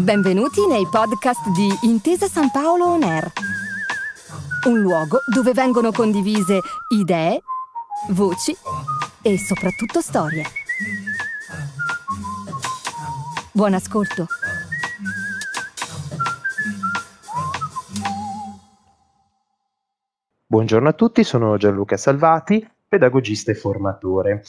Benvenuti nei podcast di Intesa San Paolo On Air, un luogo dove vengono condivise idee, voci e soprattutto storie. Buon ascolto. Buongiorno a tutti, sono Gianluca Salvati, pedagogista e formatore.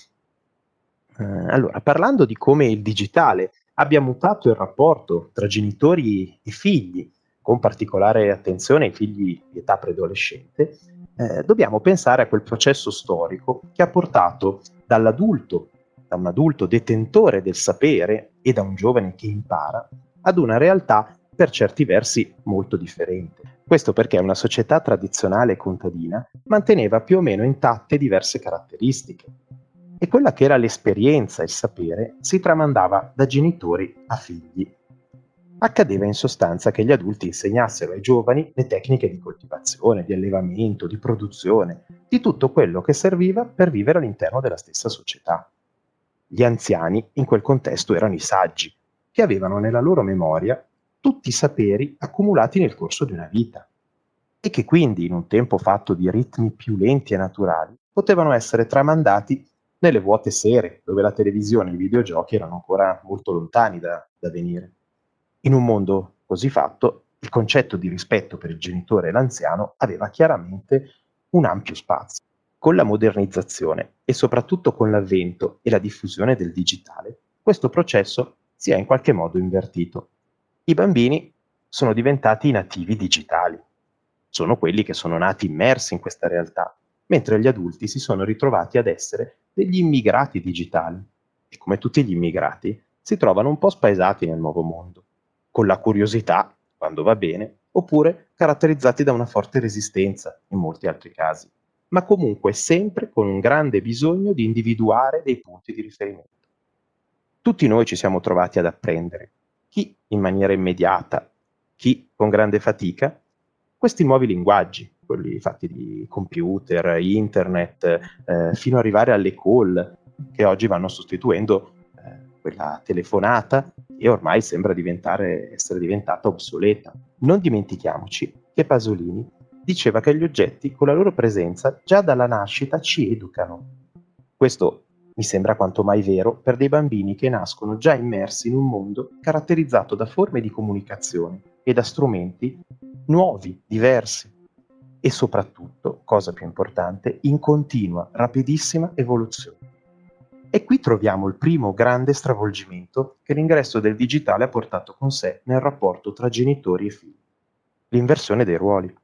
Eh, allora, parlando di come il digitale abbia mutato il rapporto tra genitori e figli, con particolare attenzione ai figli di età preadolescente, eh, dobbiamo pensare a quel processo storico che ha portato dall'adulto, da un adulto detentore del sapere e da un giovane che impara, ad una realtà per certi versi molto differente. Questo perché una società tradizionale contadina manteneva più o meno intatte diverse caratteristiche, e quella che era l'esperienza e il sapere si tramandava da genitori a figli. Accadeva in sostanza che gli adulti insegnassero ai giovani le tecniche di coltivazione, di allevamento, di produzione, di tutto quello che serviva per vivere all'interno della stessa società. Gli anziani in quel contesto erano i saggi, che avevano nella loro memoria tutti i saperi accumulati nel corso di una vita e che quindi in un tempo fatto di ritmi più lenti e naturali potevano essere tramandati nelle vuote sere, dove la televisione e i videogiochi erano ancora molto lontani da, da venire. In un mondo così fatto, il concetto di rispetto per il genitore e l'anziano aveva chiaramente un ampio spazio. Con la modernizzazione e soprattutto con l'avvento e la diffusione del digitale, questo processo si è in qualche modo invertito. I bambini sono diventati nativi digitali, sono quelli che sono nati immersi in questa realtà, mentre gli adulti si sono ritrovati ad essere degli immigrati digitali e come tutti gli immigrati si trovano un po' spaesati nel nuovo mondo, con la curiosità, quando va bene, oppure caratterizzati da una forte resistenza in molti altri casi, ma comunque sempre con un grande bisogno di individuare dei punti di riferimento. Tutti noi ci siamo trovati ad apprendere, chi in maniera immediata, chi con grande fatica, questi nuovi linguaggi, quelli fatti di computer, internet, eh, fino ad arrivare alle call che oggi vanno sostituendo eh, quella telefonata e ormai sembra essere diventata obsoleta. Non dimentichiamoci che Pasolini diceva che gli oggetti con la loro presenza già dalla nascita ci educano. Questo mi sembra quanto mai vero per dei bambini che nascono già immersi in un mondo caratterizzato da forme di comunicazione e da strumenti nuovi, diversi e soprattutto, cosa più importante, in continua, rapidissima evoluzione. E qui troviamo il primo grande stravolgimento che l'ingresso del digitale ha portato con sé nel rapporto tra genitori e figli, l'inversione dei ruoli.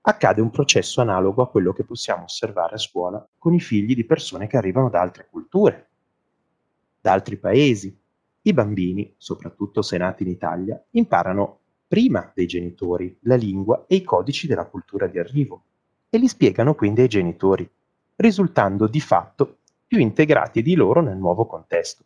Accade un processo analogo a quello che possiamo osservare a scuola con i figli di persone che arrivano da altre culture, da altri paesi. I bambini, soprattutto se nati in Italia, imparano prima dei genitori la lingua e i codici della cultura di arrivo e li spiegano quindi ai genitori, risultando di fatto più integrati di loro nel nuovo contesto.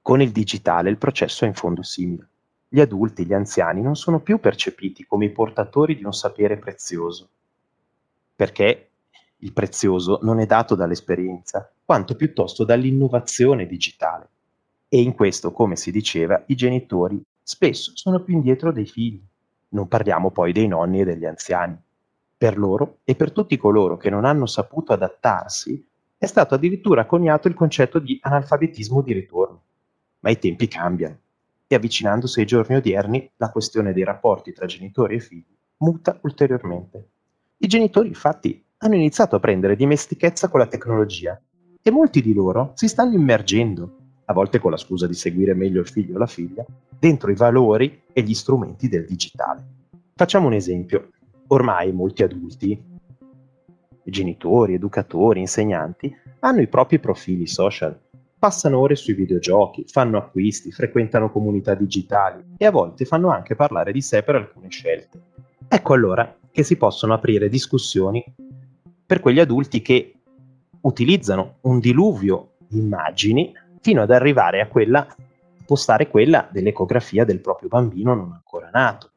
Con il digitale il processo è in fondo simile. Gli adulti, gli anziani non sono più percepiti come i portatori di un sapere prezioso, perché il prezioso non è dato dall'esperienza, quanto piuttosto dall'innovazione digitale. E in questo, come si diceva, i genitori spesso sono più indietro dei figli. Non parliamo poi dei nonni e degli anziani. Per loro e per tutti coloro che non hanno saputo adattarsi, è stato addirittura coniato il concetto di analfabetismo di ritorno. Ma i tempi cambiano e avvicinandosi ai giorni odierni, la questione dei rapporti tra genitori e figli muta ulteriormente. I genitori infatti hanno iniziato a prendere dimestichezza con la tecnologia e molti di loro si stanno immergendo a volte con la scusa di seguire meglio il figlio o la figlia, dentro i valori e gli strumenti del digitale. Facciamo un esempio. Ormai molti adulti, genitori, educatori, insegnanti, hanno i propri profili social, passano ore sui videogiochi, fanno acquisti, frequentano comunità digitali e a volte fanno anche parlare di sé per alcune scelte. Ecco allora che si possono aprire discussioni per quegli adulti che utilizzano un diluvio di immagini fino ad arrivare a quella, postare quella dell'ecografia del proprio bambino non ancora nato.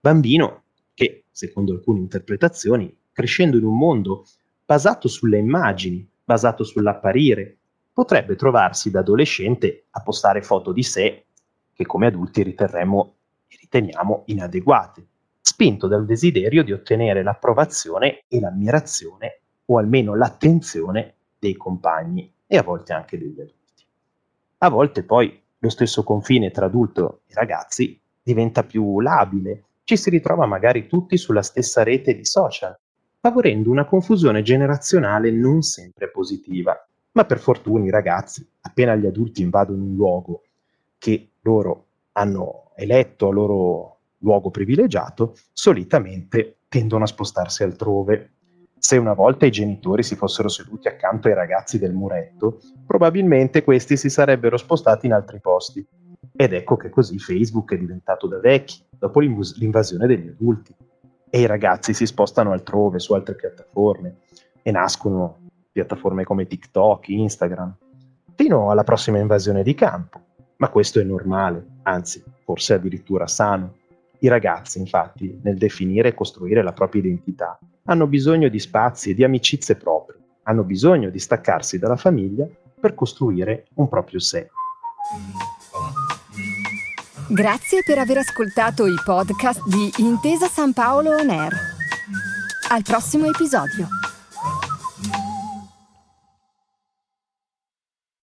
Bambino che, secondo alcune interpretazioni, crescendo in un mondo basato sulle immagini, basato sull'apparire, potrebbe trovarsi da adolescente a postare foto di sé che come adulti riterremo e riteniamo inadeguate, spinto dal desiderio di ottenere l'approvazione e l'ammirazione o almeno l'attenzione dei compagni e a volte anche degli adulti. A volte poi lo stesso confine tra adulto e ragazzi diventa più labile, ci si ritrova magari tutti sulla stessa rete di social, favorendo una confusione generazionale non sempre positiva. Ma per fortuna i ragazzi, appena gli adulti invadono un luogo che loro hanno eletto a loro luogo privilegiato, solitamente tendono a spostarsi altrove. Se una volta i genitori si fossero seduti accanto ai ragazzi del muretto, probabilmente questi si sarebbero spostati in altri posti. Ed ecco che così Facebook è diventato da vecchi, dopo l'invasione degli adulti. E i ragazzi si spostano altrove, su altre piattaforme, e nascono piattaforme come TikTok, Instagram, fino alla prossima invasione di campo. Ma questo è normale, anzi, forse addirittura sano. I ragazzi, infatti, nel definire e costruire la propria identità, hanno bisogno di spazi e di amicizie proprie, hanno bisogno di staccarsi dalla famiglia per costruire un proprio sé. Grazie per aver ascoltato i podcast di Intesa San Paolo On Air. Al prossimo episodio.